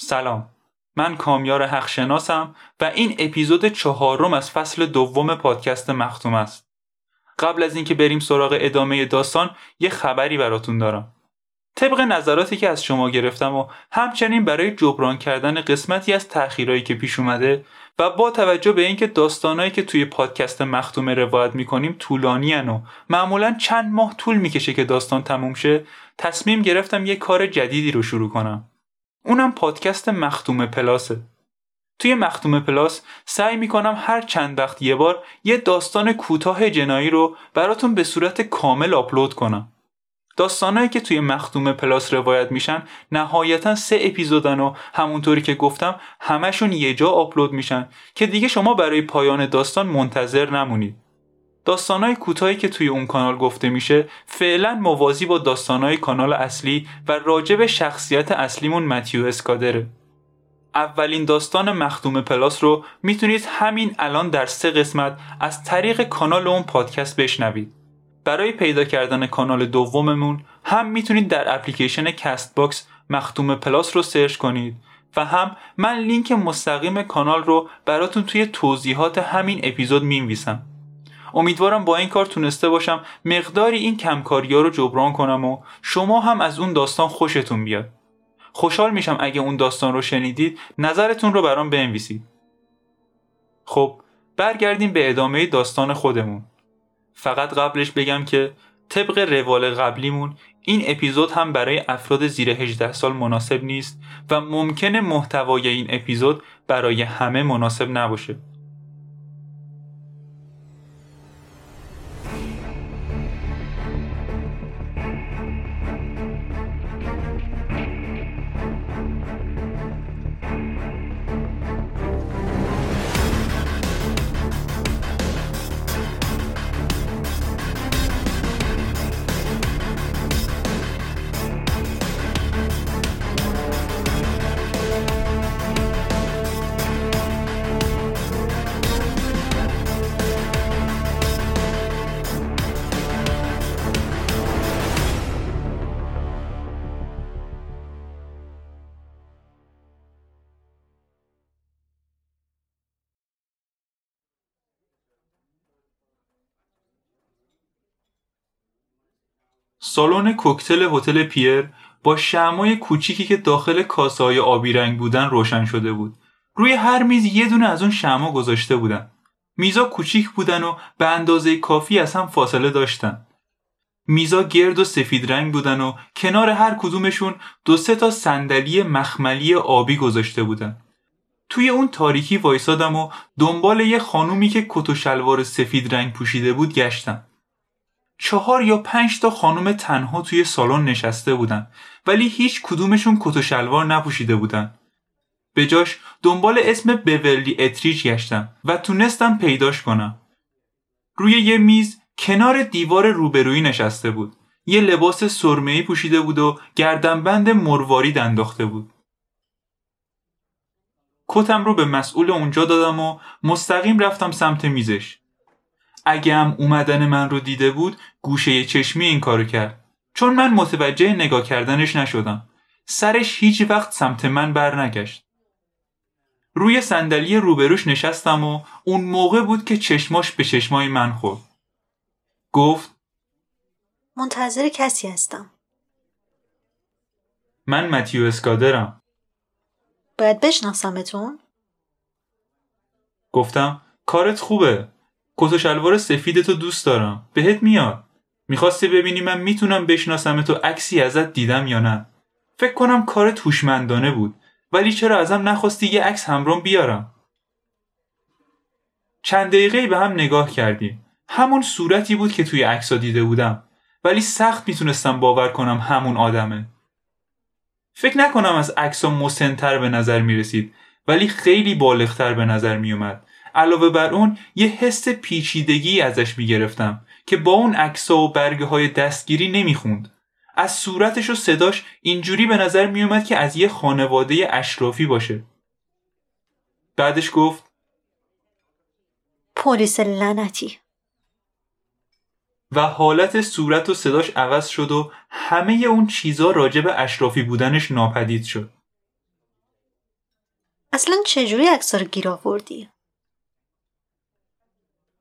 سلام. من کامیار حقشناسم و این اپیزود چهارم از فصل دوم پادکست مختوم است. قبل از اینکه بریم سراغ ادامه داستان یه خبری براتون دارم. طبق نظراتی که از شما گرفتم و همچنین برای جبران کردن قسمتی از تأخیرایی که پیش اومده و با توجه به اینکه داستانایی که توی پادکست مختومه روایت می‌کنیم طولانی و معمولا چند ماه طول می‌کشه که داستان تموم شه تصمیم گرفتم یه کار جدیدی رو شروع کنم. اونم پادکست مختومه پلاسه. توی مختومه پلاس سعی می‌کنم هر چند وقت یه بار یه داستان کوتاه جنایی رو براتون به صورت کامل آپلود کنم. داستانهایی که توی مختومه پلاس روایت میشن نهایتا سه اپیزودن و همونطوری که گفتم همشون یه جا آپلود میشن که دیگه شما برای پایان داستان منتظر نمونید. داستانهای کوتاهی که توی اون کانال گفته میشه فعلا موازی با داستانهای کانال اصلی و راجع به شخصیت اصلیمون متیو اسکادره. اولین داستان مختومه پلاس رو می‌تونید همین الان در سه قسمت از طریق کانال اون پادکست بشنوید. برای پیدا کردن کانال دوممون هم می‌تونید در اپلیکیشن کست باکس مختومه پلاس رو search کنید و هم من لینک مستقیم کانال رو براتون توی توضیحات همین اپیزود می‌نویسم. امیدوارم با این کار تونسته باشم مقداری این کمکاری ها رو جبران کنم و شما هم از اون داستان خوشتون بیاد. خوشحال میشم اگه اون داستان رو شنیدید نظرتون رو برام بنویسید. خب برگردیم به ادامه داستان خودمون. فقط قبلش بگم که طبق روال قبلیمون این اپیزود هم برای افراد زیر 18 سال مناسب نیست و ممکنه محتوای این اپیزود برای همه مناسب نباشه. سالن کوکتل هتل پیر با شمای کوچیکی که داخل کاسای آبی رنگ بودن روشن شده بود. روی هر میز یه دونه از اون شما گذاشته بودن. میزا کوچیک بودن و به اندازه کافی از هم فاصله داشتن. میزا گرد و سفید رنگ بودن و کنار هر کدومشون دو سه تا صندلی مخملی آبی گذاشته بودن. توی اون تاریکی وایسادم و دنبال یه خانومی که کت و شلوار سفید رنگ پوشیده بود گشتم. چهار یا پنج تا خانم تنها توی سالن نشسته بودن ولی هیچ کدومشون کت و شلوار نپوشیده بودن. به جاش دنبال اسم بورلی اتریج گشتم و تونستم پیداش کنم. روی یه میز کنار دیوار روبرویی نشسته بود. یه لباس سرمه‌ای پوشیده بود و گردنبند مروارید انداخته بود. کتم رو به مسئول اونجا دادم و مستقیم رفتم سمت میزش. اگه هم اومدن من رو دیده بود گوشه چشمی این کارو کرد. چون من متوجه نگاه کردنش نشدم. سرش هیچ وقت سمت من برنگشت روی صندلی روبروش نشستم و اون موقع بود که چشماش به چشمای من خورد. گفت منتظر کسی هستم. من متیو اسکادرم. باید بشناسمتون؟ گفتم کارت خوبه. کت و شلوار سفیدتو دوست دارم. بهت میاد. می‌خواستی ببینی من می‌تونم بشناسم تو عکسی ازت دیدم یا نه. فکر کنم کار توشمندانه بود. ولی چرا ازم نخواستی یه عکس همرام بیارم؟ چند دقیقه به هم نگاه کردیم. همون صورتی بود که توی عکسا دیده بودم. ولی سخت می‌تونستم باور کنم همون آدمه. فکر نکنم از عکسا مسنتر به نظر می‌رسید. ولی خیلی بالغتر به نظر میومد علاوه بر اون یه حس پیچیدگی ازش می‌گرفتم که با اون عکسا و برگه های دستگیری نمی‌خوند. از صورتش و صداش اینجوری به نظر میومد که از یه خانواده اشرافی باشه. بعدش گفت پلیس لعنتی. و حالت صورت و صداش عوض شد و همه اون چیزا راجع به اشرافی بودنش ناپدید شد. اصلا چجوری عکس رو گیر آوردی؟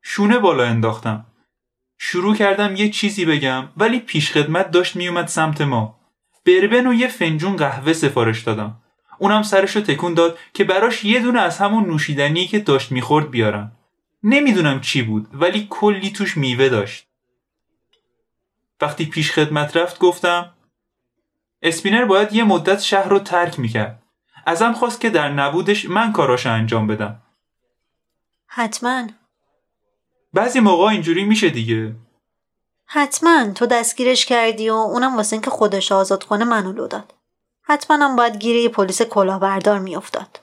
شونه بالا انداختم. شروع کردم یه چیزی بگم ولی پیشخدمت داشت میومد سمت ما. بربن و یه فنجون قهوه سفارش دادم. اونم سرشو تکون داد که براش یه دونه از همون نوشیدنی که داشت می‌خورد بیارن. نمی‌دونم چی بود ولی کلی توش میوه داشت. وقتی پیش خدمت رفت گفتم اسپینر باید یه مدت شهر رو ترک می‌کرد. ازم خواست که در نبودش من کاراشو انجام بدم. حتما بعضی موقع اینجوری میشه دیگه. حتما تو دستگیرش کردی و اونم واسه اینکه خودش آزاد کنه منو لو داد. حتما هم باید گیره پلیس کلاهبردار میافتاد.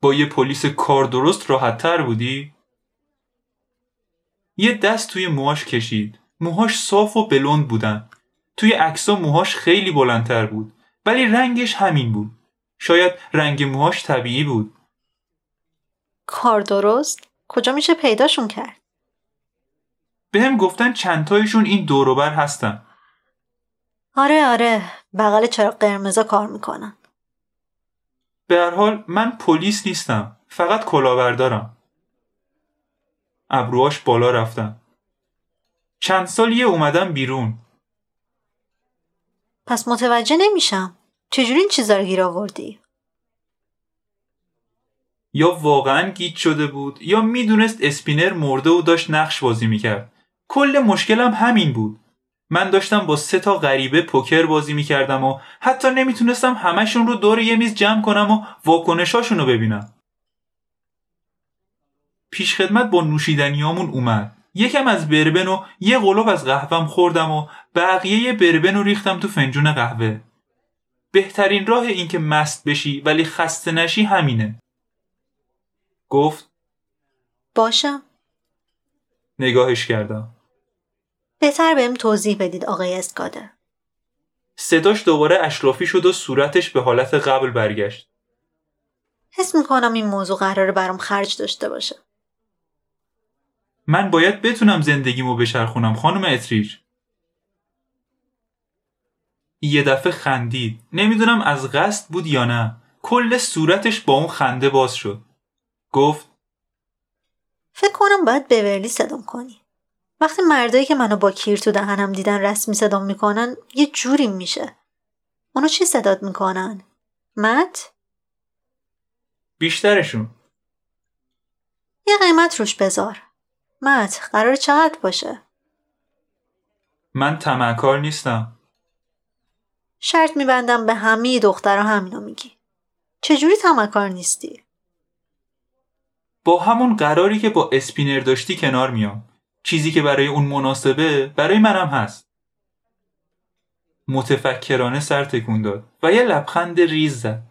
با یه پلیس کار درست راحت تر بودی؟ یه دست توی موهاش کشید. موهاش صاف و بلند بودن. توی عکسا موهاش خیلی بلندتر بود. ولی رنگش همین بود. شاید رنگ موهاش طبیعی بود. کار درست؟ کجا میشه پیداشون کرد؟ بهم گفتن چندتایشون این دوروبر هستن. آره آره بغل چراغ قرمزا کار می‌کنن. به هر حال من پلیس نیستم. فقط کلاهبردارم. ابروهاش بالا رفتن. چند سالیه اومدم بیرون. پس متوجه نمیشم. چجوری این چیزا رو گیر آوردی؟ یا واقعا گیت شده بود یا می‌دونست اسپینر مرده و داشت نقش بازی می‌کرد. کل مشکلم همین بود. من داشتم با سه تا غریبه پوکر بازی می‌کردم و حتی نمی‌تونستم همشون رو دور یه میز جمع کنم و واکنشاشون رو ببینم. پیشخدمت با نوشیدنیامون اومد. یکم از بربن و یه قلوب از قهوهم خوردم و بقیه بربن رو ریختم تو فنجون قهوه. بهترین راه این که مست بشی ولی خسته نشی همینه. گفت باشم. نگاهش کردم. بهتر بهم توضیح بدید آقای اسکاده. صداش دوباره اشرافی شد و صورتش به حالت قبل برگشت. حس می‌کنم این موضوع قراره برام خرج داشته باشه. من باید بتونم زندگیمو بچرخونم خانم اتریج. یه دفعه خندید. نمی‌دونم از قصد بود یا نه. کل صورتش با اون خنده باز شد. گفت فکر کنم باید بورلی صدام کنی. وقتی مردایی که منو با کیر تو دهنم دیدن رسمی صدام می‌کنن یه جوری میشه. اونو چی صدات می‌کنن؟ مت؟ بیشترشون. یه قیمت روش بذار. مت قرار چقدر باشه؟ من تمکار نیستم. شرط میبندم به همه دخترها همینو میگی. چجوری تمکار نیستی؟ با همون قراری که با اسپینر داشتی کنار میام. چیزی که برای اون مناسبه برای منم هست. متفکرانه سر تکون داد و یه لبخند ریز زد.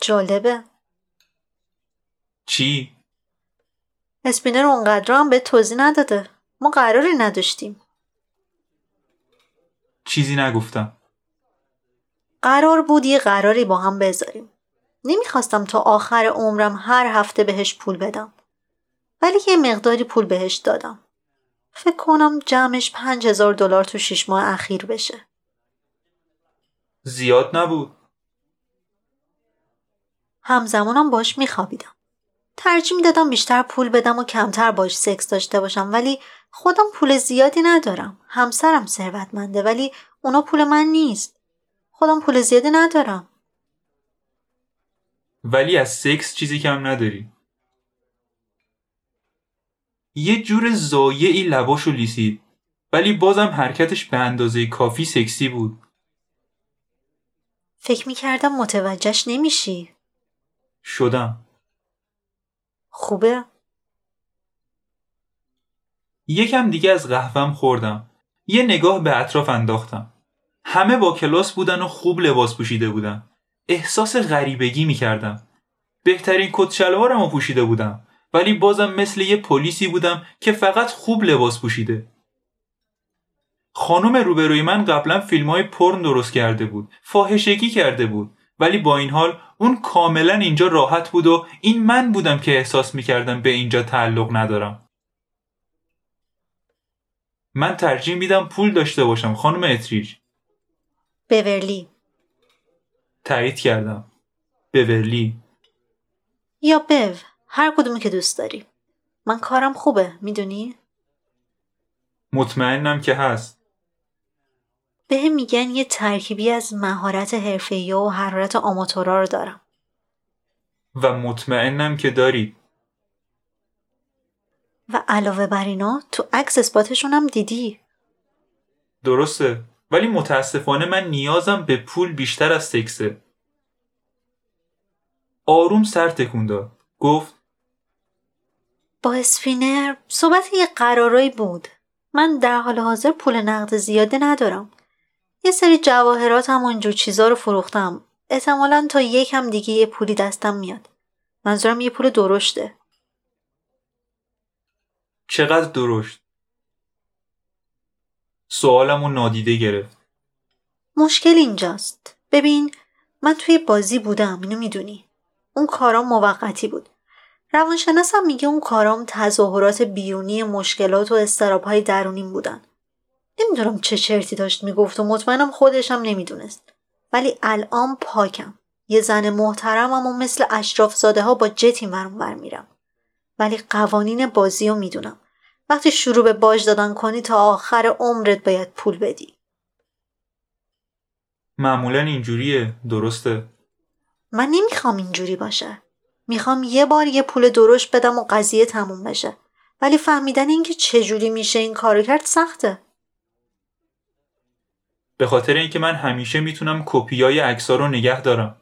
جالبه. چی؟ اسپینر اونقدر هم به توضیح نداده. ما قراری نداشتیم. چیزی نگفتم. قرار بود یه قراری با هم بذاریم. نمی‌خواستم تا آخر عمرم هر هفته بهش پول بدم. ولی یه مقداری پول بهش دادم. فکر کنم جمعش پنج هزار دلار تو شیش ماه اخیر بشه. زیاد نبود. همزمانم باش میخوابیدم. ترجیح می‌دادم بیشتر پول بدم و کمتر باش سکس داشته باشم ولی خودم پول زیادی ندارم. همسرم ثروتمنده ولی اونا پول من نیست. خودم پول زیادی ندارم. ولی از سکس چیزی کم نداری. یه جور زایعی لباشو لیسید ولی بازم حرکتش به اندازه کافی سکسی بود. فکر می‌کردم متوجهش نمیشی. شدم. خوبه؟ یکم دیگه از قهوهم خوردم. یه نگاه به اطراف انداختم. همه با کلاس بودن و خوب لباس پوشیده بودن. احساس غریبگی می‌کردم. بهترین کت شلوارمو پوشیده بودم. ولی بازم مثل یه پلیسی بودم که فقط خوب لباس پوشیده. خانم روبروی من قبلا فیلم های پرن درست کرده بود. فاحشگی کرده بود. ولی با این حال اون کاملا اینجا راحت بود و این من بودم که احساس می‌کردم به اینجا تعلق ندارم. من ترجیح میدم پول داشته باشم خانم اتریج. بورلی تایید کردم. بورلی یا بو هر کدومی که دوست داری. من کارم خوبه می‌دونی؟ مطمئنم که هست. به میگن یه ترکیبی از مهارت حرفه‌ای و حرارت آماتورا رو دارم. و مطمئنم که داری. و علاوه بر اینا تو عکس اثباتشون هم دیدی. درسته. ولی متاسفانه من نیازم به پول بیشتر از سکسه آروم سر تکون داد. گفت با اسفینر صحبت یه قرارایی بود. من در حال حاضر پول نقد زیاده ندارم. یه سری جواهرات هم اونجور چیزا رو فروختم. احتمالا تا یکم دیگه یه پولی دستم میاد. منظورم یه پول درشته. چقدر درشت؟ سوالم رو نادیده گرفت. مشکل اینجاست. ببین من توی بازی بودم اینو می‌دونی. اون کارام موقتی بود. روانشناسم میگه اون کارام تظاهرات بیرونی مشکلات و استرابهای درونیم بودن. نمی‌دونم چه چرتی داشت می‌گفت و مطمئنم خودشم نمی‌دونست. ولی الان پاکم. یه زن محترمم و مثل اشراف زاده ها با جتی مرون میرم. ولی قوانین بازی رو می‌دونم. وقتی شروع به باج دادن کنی تا آخر عمرت باید پول بدی. معمولا اینجوریه. درسته. من نمی‌خوام اینجوری باشه. می‌خوام یه بار یه پول درشت بدم و قضیه تموم بشه. ولی فهمیدن اینکه چجوری میشه این کارو کرد سخته. به خاطر اینکه من همیشه می‌تونم کپیای عکس‌ها رو نگه دارم.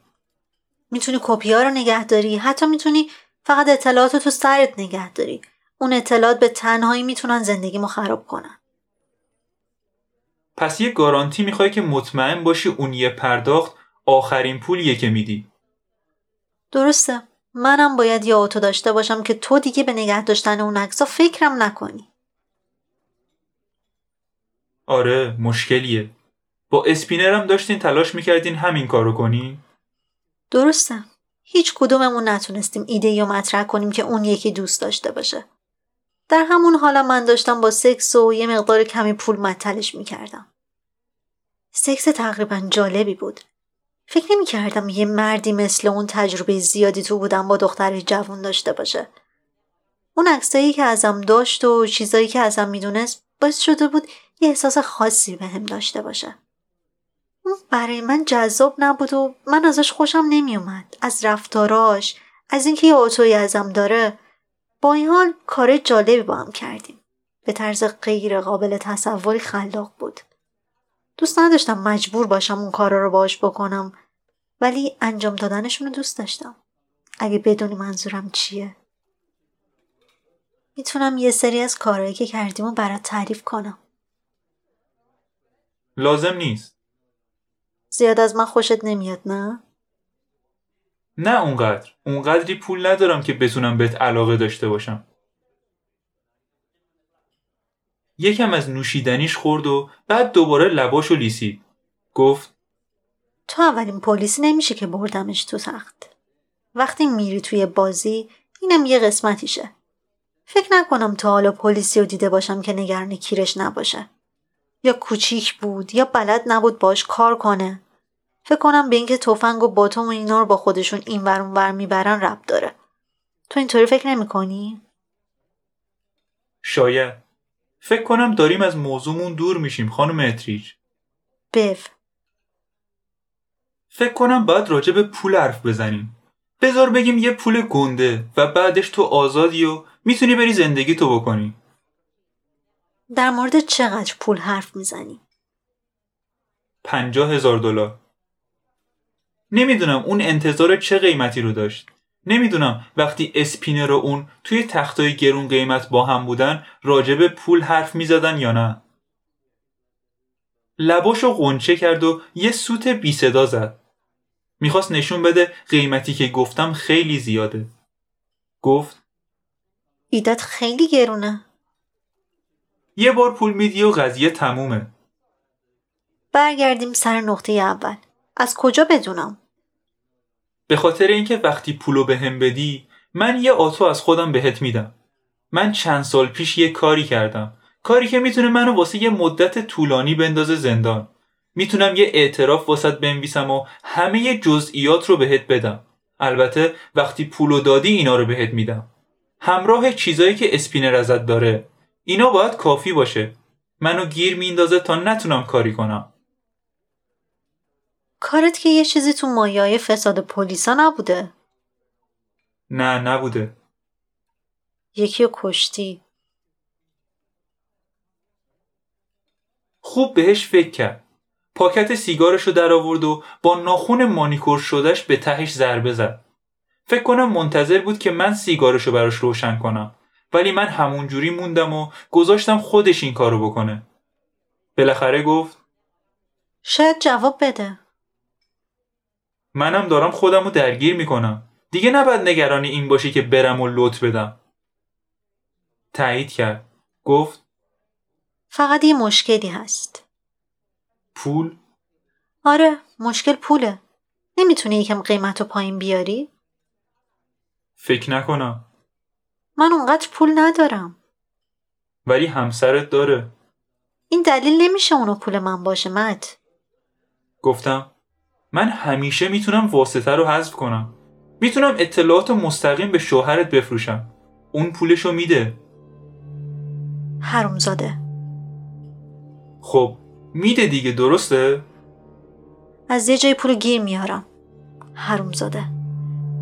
می‌تونی کپیا رو نگه داری؟ حتی می‌تونی فقط اطلاعات رو تو سرت نگه داری. اون اطلاعات به تنهایی می‌تونن زندگیمو خراب کنن. پس یه گارانتی می‌خوای که مطمئن باشی اون یه پرداخت آخرین پولیه که میدی. درسته. منم باید یه آتو داشته باشم که تو دیگه به نگه داشتن اون عکسا فکرم نکنی. آره مشکلیه. با اسپینرم داشتین تلاش می‌کردین همین کارو کنی؟ درسته. هیچ کدوممون نتونستیم ایده یا مطرح کنیم که اون یکی دوست داشته باشه. در همون حالا من داشتم با سکس و یه مقدار کمی پول مطلش می‌کردم سکس تقریبا جالبی بود فکر نمی کردم یه مردی مثل اون تجربه زیادی تو بودم با دختر جوان داشته باشه. اون عکسایی که ازم داشت و چیزایی که ازم می‌دونست باعث شده بود یه احساس خاصی به هم داشته باشه. اون برای من جذاب نبود و من ازش خوشم نمیومد. از رفتاراش، از اینکه یه آتوی ازم داره. با این حال کار جالبی با هم کردیم. به طرز غیر قابل تصوری خلاق بود. دوست نداشتم مجبور باشم اون کارا رو باش بکنم ولی انجام دادنشون رو دوست داشتم اگه بدونی منظورم چیه می‌تونم یه سری از کارهایی که کردیم و برات تعریف کنم لازم نیست زیاد از من خوشت نمیاد نه؟ نه اونقدر اونقدری پول ندارم که بتونم بهت علاقه داشته باشم یکم از نوشیدنیش خورد و بعد دوباره لباشو لیسید. گفت تو اولین پلیسی نمیشه که بردمش تو تخت. وقتی میری توی بازی اینم یه قسمتیشه. فکر نکنم تا حالا پلیسی رو دیده باشم که نگران کیرش نباشه. یا کوچیک بود یا بلد نبود باش کار کنه. فکر کنم به اینکه تفنگ و باتوم و اینا رو با خودشون این ور ور می‌برن رب داره. تو اینطوری فکر نمی کنی؟ شاید فکر کنم داریم از موضوعمون دور میشیم خانم اتریج بف فکر کنم باید راجع به پول حرف بزنیم بذار بگیم یه پول گنده و بعدش تو آزادی و می‌تونی بری زندگی تو بکنی در مورد چقدر پول حرف می‌زنی؟ پنجاه هزار دلار نمی‌دونم اون انتظار چه قیمتی رو داشت. نمی‌دونم وقتی اسپینر و اون توی تختای گرون قیمت با هم بودن راجب پول حرف می‌زدن یا نه. لباشو قنچه کرد و یه سوت بی صدا زد. می‌خواست نشون بده قیمتی که گفتم خیلی زیاده. گفت ایدت خیلی گرونه. یه بار پول میدی و قضیه تمومه. برگردیم سر نقطه اول. از کجا بدونم؟ به خاطر اینکه وقتی پولو به هم بدی من یه آتو از خودم بهت میدم. من چند سال پیش یه کاری کردم. کاری که می‌تونه منو واسه یه مدت طولانی بندازه زندان. می‌تونم یه اعتراف واسط بنویسم و همه جزئیات رو بهت بدم. البته وقتی پولو دادی اینا رو بهت میدم. همراه چیزایی که اسپینر ازت داره. اینا باید کافی باشه. منو گیر میندازه تا نتونم کاری کنم. کارت که یه چیزی تو مایای فساد پلیسا نبوده. نه نبوده. یکی رو کشتی. خوب بهش فکر کرد. پاکت سیگارش رو در آورد و با ناخون مانیکور شدهش به تهش ضربه زد. فکر کنم منتظر بود که من سیگارش رو براش روشن کنم. ولی من همونجوری موندم و گذاشتم خودش این کارو بکنه. بالاخره گفت شاید جواب بده. منم دارم خودم رو درگیر می‌کنم. دیگه نباید نگرانی این باشی که برم و لط بدم. تایید کرد. گفت فقط یه مشکلی هست. پول؟ آره مشکل پوله. نمی‌تونی یکم قیمت رو پایین بیاری؟ فکر نکنم. من اونقدر پول ندارم. ولی همسرت داره. این دلیل نمیشه اونو پول من باشه مت گفتم من همیشه می‌تونم واسطه رو حذف کنم. می‌تونم اطلاعات مستقیم به شوهرت بفروشم. اون پولشو میده. حرومزاده. خب میده دیگه درسته؟ از یه جای پول گیر میارم. حرومزاده.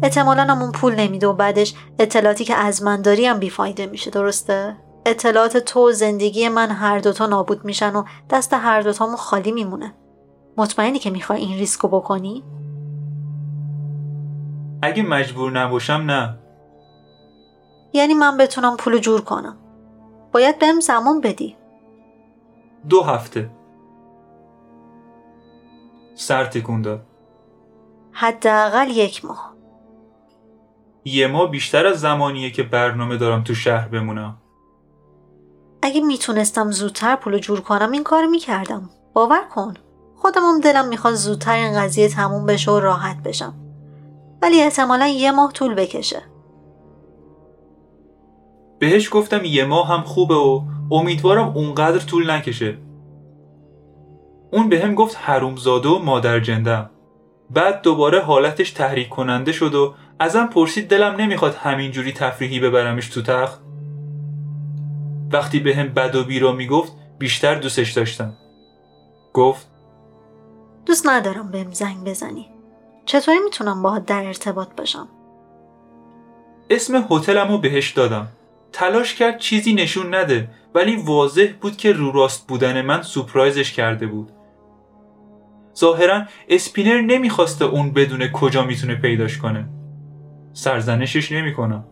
احتمالا هم اون پول نمیده و بعدش اطلاعاتی که از من داری هم بیفایده میشه درسته؟ اطلاعات تو و زندگی من هر دوتا نابود میشن و دست هر دوتامون خالی میمونه. مطمئنی که می‌خوای این ریسکو بکنی؟ اگه مجبور نباشم نه. یعنی من بتونم پول جور کنم. باید بهم زمان بدی. دو هفته. سر تکون داد حداقل یک ماه. یه ماه بیشتر از زمانیه که برنامه دارم تو شهر بمونم. اگه می‌تونستم زودتر پول جور کنم این کار می‌کردم. باور کن. خودم هم دلم می‌خواد زودتر این قضیه تموم بشه و راحت بشم. ولی احتمالا یه ماه طول بکشه. بهش گفتم یه ماه هم خوبه و امیدوارم اونقدر طول نکشه. اون به گفت حرومزاده و مادر جندم. بعد دوباره حالتش تحریک کننده شد و ازم پرسید دلم نمی‌خواد همینجوری تفریحی ببرمش تو تخت. وقتی به هم بد و بیرا می‌گفت بیشتر دوستش داشتم. گفت دوست ندارم بهم زنگ بزنی. چطوری می‌تونم باهات در ارتباط باشم؟ اسم هتلم رو بهش دادم. تلاش کرد چیزی نشون نده ولی واضح بود که رو راست بودن من سپرایزش کرده بود. ظاهرا اسپینر نمی‌خواسته اون بدون کجا می‌تونه پیداش کنه. سرزنشش نمی‌کنم.